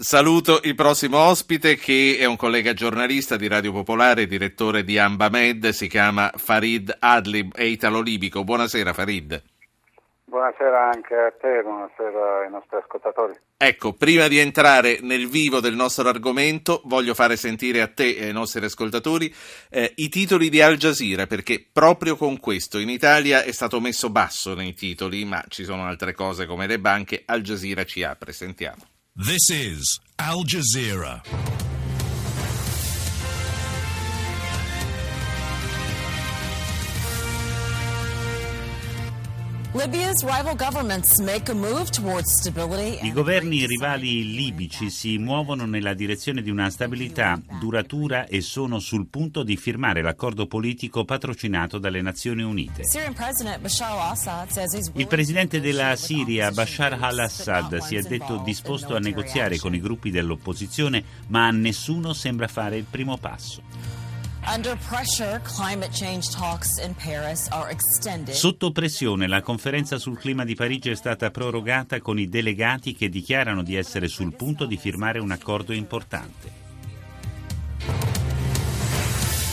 Saluto il prossimo ospite che è un collega giornalista di Radio Popolare, direttore di Ambamed, si chiama Farid Adlib, è italo-libico. Buonasera Farid. Buonasera anche a te, buonasera ai nostri ascoltatori. Ecco, prima di entrare nel vivo del nostro argomento, voglio fare sentire a te e ai nostri ascoltatori eh, i titoli di Al Jazeera, perché proprio con questo in Italia è stato messo basso nei titoli, ma ci sono altre cose come le banche. Al Jazeera ci apre, sentiamo. This is Al Jazeera. I governi rivali libici si muovono nella direzione di una stabilità duratura e sono sul punto di firmare l'accordo politico patrocinato dalle Nazioni Unite. Il presidente della Siria, Bashar al-Assad, si è detto disposto a negoziare con i gruppi dell'opposizione, ma a nessuno sembra fare il primo passo. Sotto pressione, la conferenza sul clima di Parigi è stata prorogata con i delegati che dichiarano di essere sul punto di firmare un accordo importante.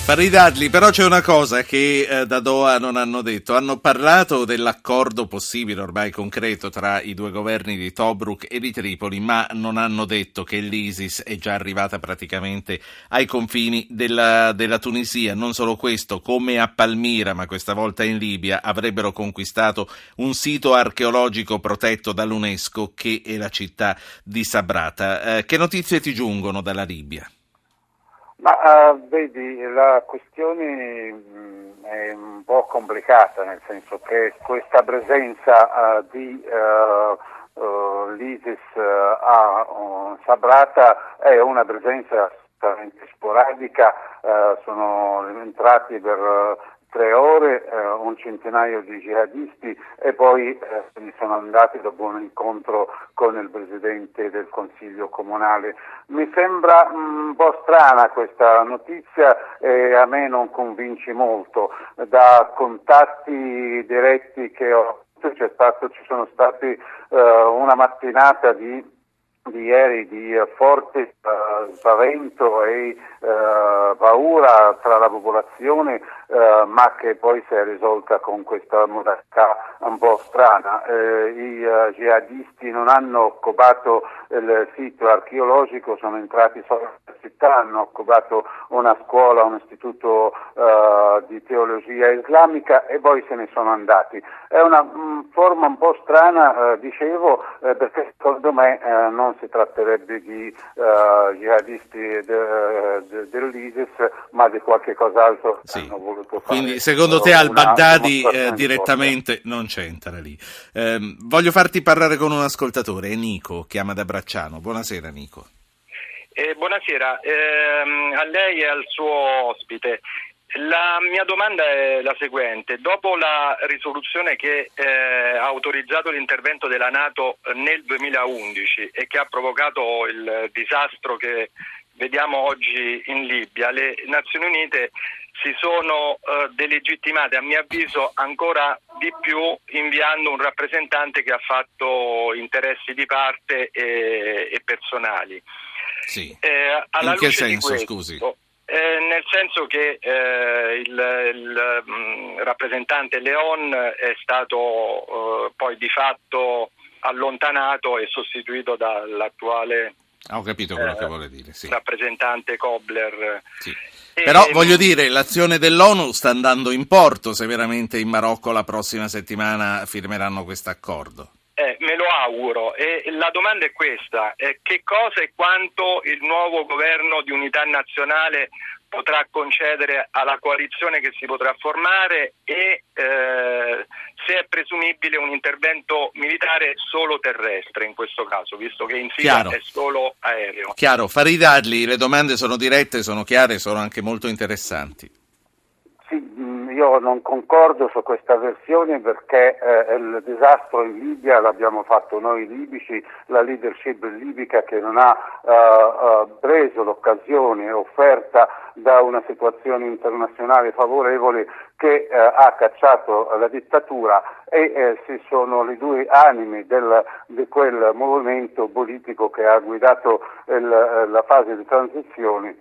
Paridarli, però c'è una cosa che eh, da Doha non hanno detto. Hanno parlato dell'accordo possibile, ormai concreto, tra i due governi di Tobruk e di Tripoli, ma non hanno detto che l'ISIS è già arrivata praticamente ai confini della, della Tunisia. Non solo questo, come a Palmira, ma questa volta in Libia, avrebbero conquistato un sito archeologico protetto dall'UNESCO che è la città di Sabrata. Eh, che notizie ti giungono dalla Libia? Ma uh, vedi, la questione mh, mm, è un po' complicata, nel senso che questa presenza uh, di uh, l'ISIS a Sabrata è una presenza sporadica, sono entrati per tre ore, eh, un centinaio di jihadisti e poi eh, sono andati dopo un incontro con il presidente del Consiglio Comunale. Mi sembra mm, un po' strana questa notizia e a me non convince molto. Da contatti diretti che ho stato, ci sono stati eh, una mattinata di di ieri di uh, forte uh, spavento e uh, paura tra la popolazione, ma che poi si è risolta con questa modalità un po' strana. I jihadisti non hanno occupato il sito archeologico, sono entrati solo nella città, hanno occupato una scuola, un istituto di teologia islamica e poi se ne sono andati. È una um, forma un po' strana, dicevo, perché secondo me non si tratterebbe di uh, jihadisti de, de, dell'ISIS, ma di qualche cos'altro sì. hanno voluto fare. Quindi secondo te al-Baghdadi eh, direttamente non c'entra lì. Eh, voglio farti parlare con un ascoltatore, Nico, chiama da Bracciano. Buonasera Nico. Eh, buonasera, ehm, a lei e al suo ospite. La mia domanda è la seguente. Dopo la risoluzione che eh, ha autorizzato l'intervento della Nato nel 2011 e che ha provocato il disastro che vediamo oggi in Libia, le Nazioni Unite si sono eh, delegittimate, a mio avviso, ancora di più inviando un rappresentante che ha fatto interessi di parte e, e personali. Sì. Eh, In che senso, questo, scusi? Eh, nel senso che eh, il, il mh, mm, rappresentante Leon è stato eh, poi di fatto allontanato e sostituito dall'attuale ho capito quello che vuole dire, sì. rappresentante Kobler. Sì. Però voglio dire, l'azione dell'ONU sta andando in porto se veramente in Marocco la prossima settimana firmeranno questo accordo. Eh, me lo auguro e la domanda è questa, eh, che cosa e quanto il nuovo governo di unità nazionale potrà concedere alla coalizione che si potrà formare e eh, se è presumibile un intervento militare solo terrestre in questo caso, visto che in Siria è solo aereo. Chiaro, Faridadli, le domande sono dirette, sono chiare, sono anche molto interessanti. Sì, mm, io non concordo su questa versione perché eh, il disastro in Libia l'abbiamo fatto noi libici, la leadership libica che non ha eh, eh, preso l'occasione offerta da una situazione internazionale favorevole che eh, ha cacciato la dittatura e eh, si sono le due anime del, di quel movimento politico che ha guidato il, la fase di transizione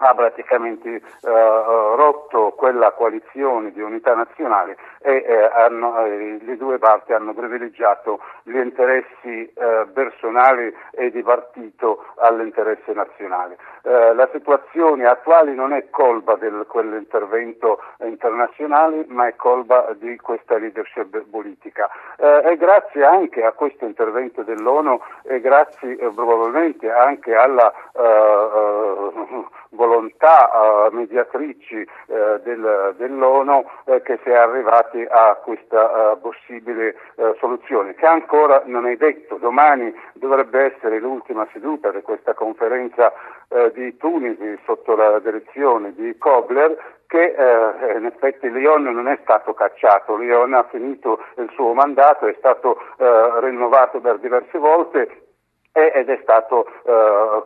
ha praticamente eh, rotto quella coalizione di unità nazionale e eh, hanno, eh, le due parti hanno privilegiato gli interessi eh, personali e di partito all'interesse nazionale. Eh, la situazione attuale non è colpa di quell'intervento internazionale ma è colpa di questa leadership politica eh, e grazie anche a questo intervento dell'ONU e grazie probabilmente anche alla volontà uh, mediatrici uh, del, dell'ONU uh, che si è arrivati a questa possibile soluzione, che ancora non è detto. Domani dovrebbe essere l'ultima seduta di questa conferenza di Tunisi sotto la direzione di Kobler che eh, in effetti Leon non è stato cacciato, Leon ha finito il suo mandato, è stato eh, rinnovato per diverse volte ed è stato eh,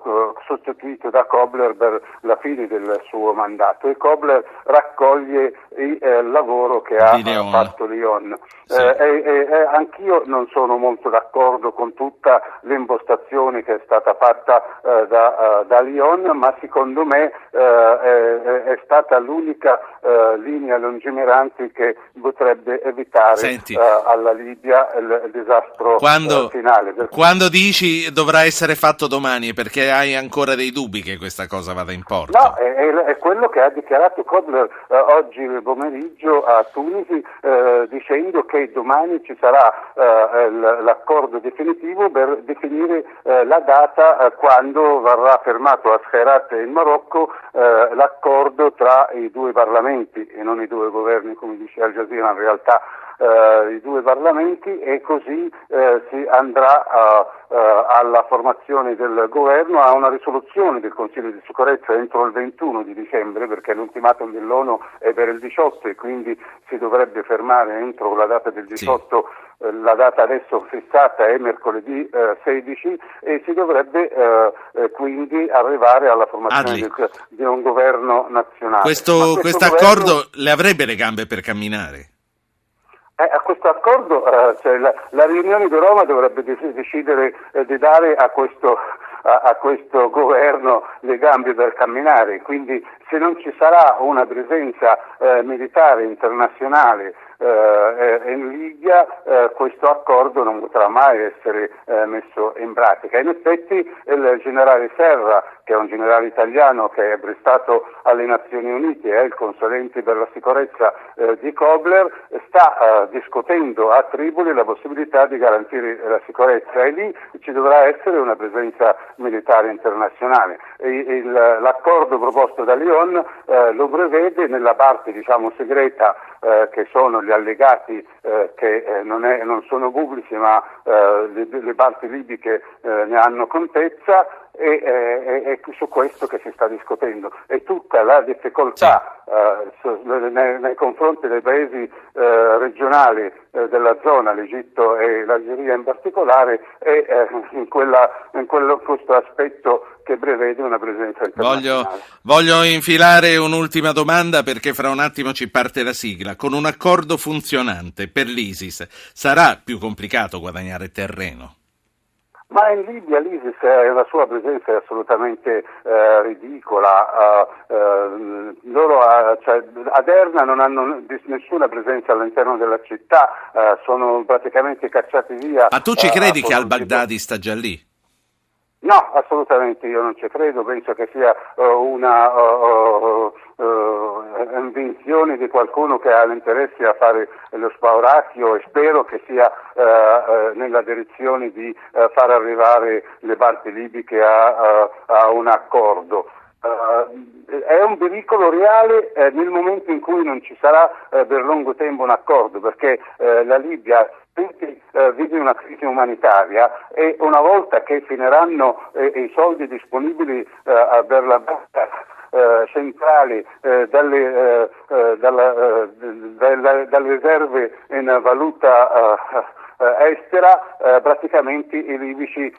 sostituito da Kobler per la fine del suo mandato e Kobler raccoglie il eh, lavoro che ha Leon. fatto Lyon. Sì. Eh, anch'io non sono molto d'accordo con tutta l'impostazione che è stata fatta eh, da, da, Lyon, ma secondo me eh, è, è, stata l'unica eh, linea lungimirante che potrebbe evitare alla Libia il, il disastro quando, finale. Quando dici dovrà essere fatto domani perché hai ancora dei dubbi che questa cosa vada in porto. No, è, è quello che ha dichiarato Kobler eh, oggi pomeriggio a Tunisi eh, dicendo che domani ci sarà eh, l'accordo definitivo per definire eh, la data eh, quando verrà fermato a Scherat in Marocco eh, l'accordo tra i due parlamenti e non i due governi come dice Al Jazeera in realtà eh, i due Parlamenti e così eh, si andrà a, eh, alla formazione del governo, a una risoluzione del Consiglio di sicurezza entro il 21 di dicembre perché l'ultimatum dell'ONU è per il 18 e quindi si dovrebbe fermare entro la data del 18 sì eh, la data adesso fissata è mercoledì eh, 16 e si dovrebbe eh, eh quindi arrivare alla formazione di, di, un governo nazionale. Questo, questo accordo governo... le avrebbe le gambe per camminare? Eh, a questo accordo eh, cioè la, la, riunione di Roma dovrebbe decidere eh, di dare a questo, a, a questo, governo le gambe per camminare, quindi se non ci sarà una presenza eh, militare internazionale in Libia eh, questo accordo non potrà mai essere eh, messo in pratica. In effetti il generale Serra, che è un generale italiano che è prestato alle Nazioni Unite è il consulente per la sicurezza eh, di Kobler, sta eh, discutendo a Tripoli la possibilità di garantire la sicurezza e lì ci dovrà essere una presenza militare internazionale. L'accordo proposto da Lyon lo prevede nella parte diciamo, segreta che sono gli allegati eh, che eh, non, è, non, sono pubblici ma eh, le, le, parti libiche eh, ne hanno contezza e è, è, su questo che si sta discutendo e tutta la difficoltà sì. eh, nei, nei, confronti dei paesi eh, regionali eh, della zona, l'Egitto e l'Algeria in particolare, è in, quella, in quello, questo aspetto che prevede una presenza internazionale. Voglio, voglio infilare un'ultima domanda perché fra un attimo ci parte la sigla. Con un accordo funzionante per l'ISIS sarà più complicato guadagnare terreno? Ma in Libia l'ISIS, eh, la sua presenza è assolutamente eh, ridicola. Uh, uh, loro uh, cioè, a Derna non hanno nessuna presenza all'interno della città, sono praticamente cacciati via. Ma tu ci credi che al-Baghdadi sta già lì? No, assolutamente io non ci credo, penso che sia una invenzione di qualcuno che ha l'interesse a fare lo spauracchio e spero che sia nella direzione di far arrivare le parti libiche a, a un accordo. Uh, è un pericolo reale eh, nel momento in cui non ci sarà eh, per lungo tempo un accordo, perché eh, la Libia vive una crisi umanitaria e una volta che finiranno eh, i soldi disponibili per la banca eh, centrali eh, dalle, eh, dalla, dalla, dalle, riserve in valuta estera, praticamente i libici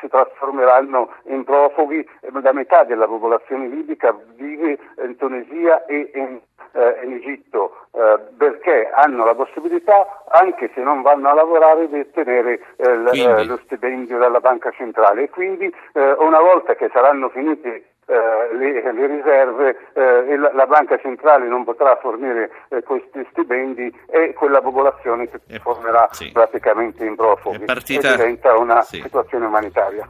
si trasformeranno in profughi, la metà della popolazione libica vive in Tunisia e in, eh, in Egitto eh, perché hanno la possibilità, anche se non vanno a lavorare, di ottenere eh, l- lo stipendio dalla banca centrale. E quindi eh, una volta che saranno finiti eh, le, le, riserve eh, la, la, banca centrale non potrà fornire eh, questi stipendi e quella popolazione si trasformerà sì. praticamente in profughi partita... e diventa una sì. situazione umanitaria.